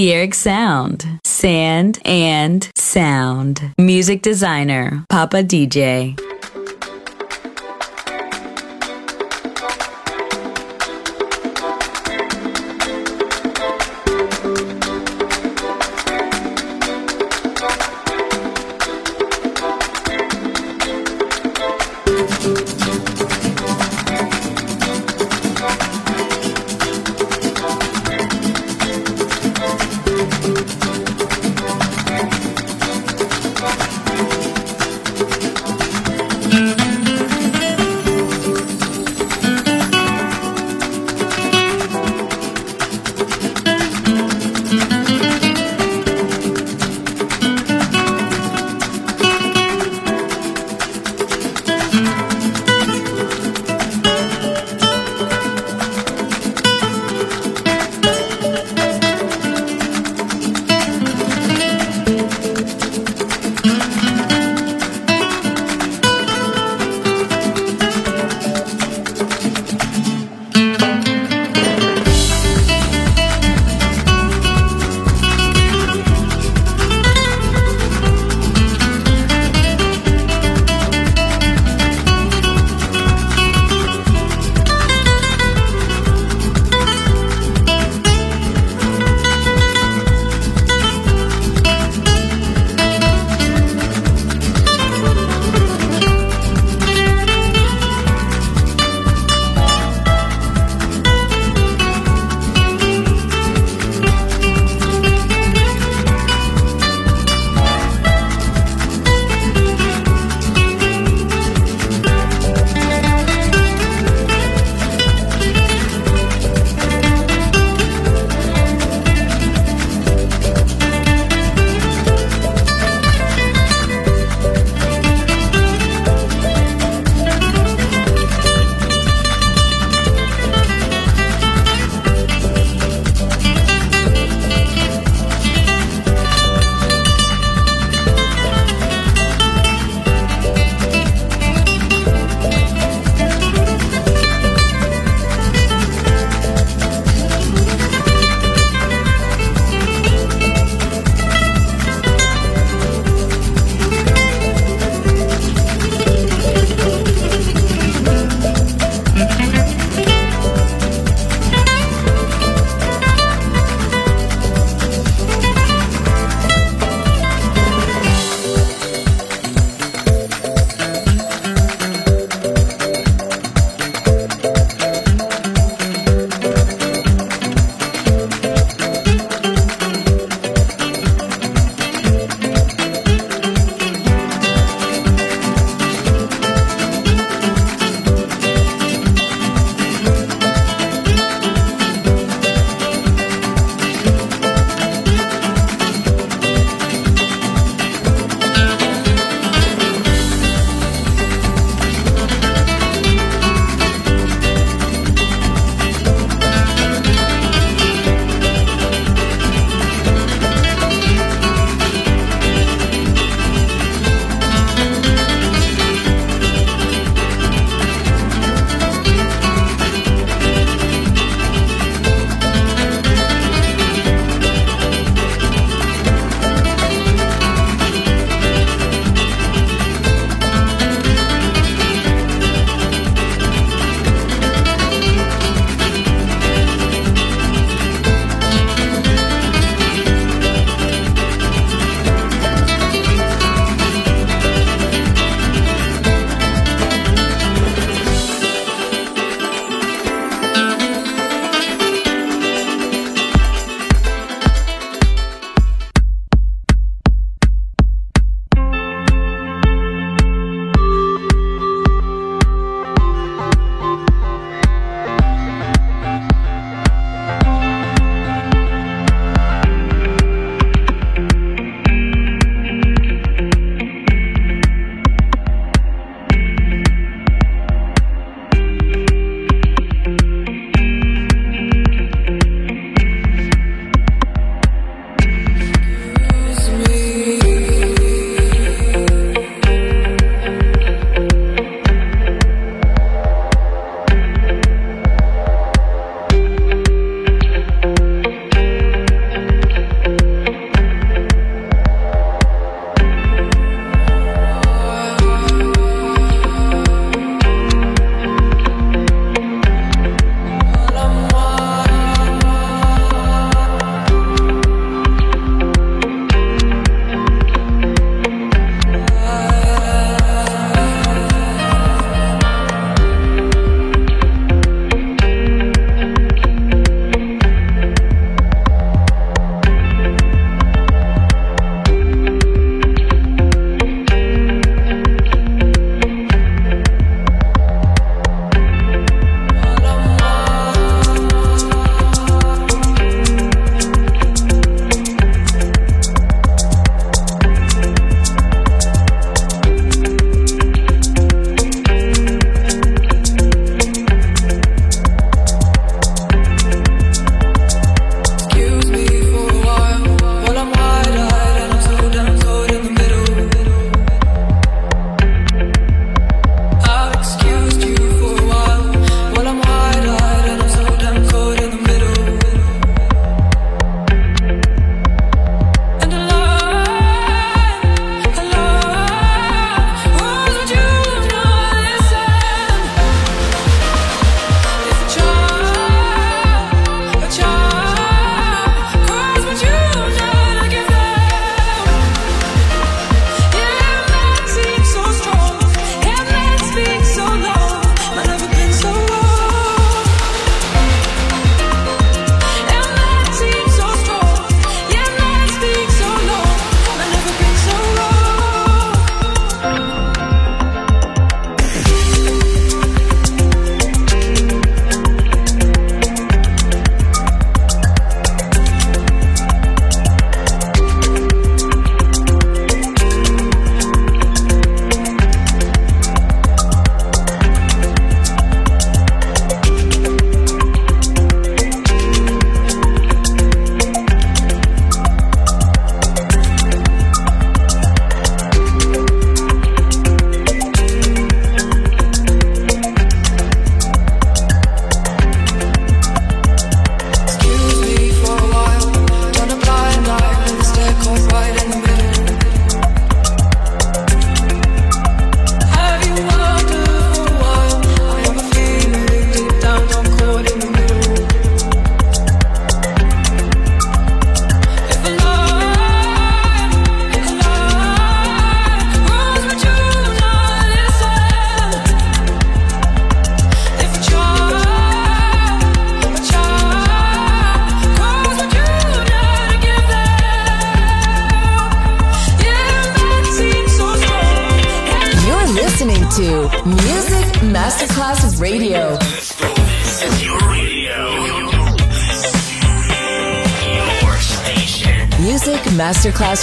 Balearic Sound. Sand and sound. Music designer, Papa DJ.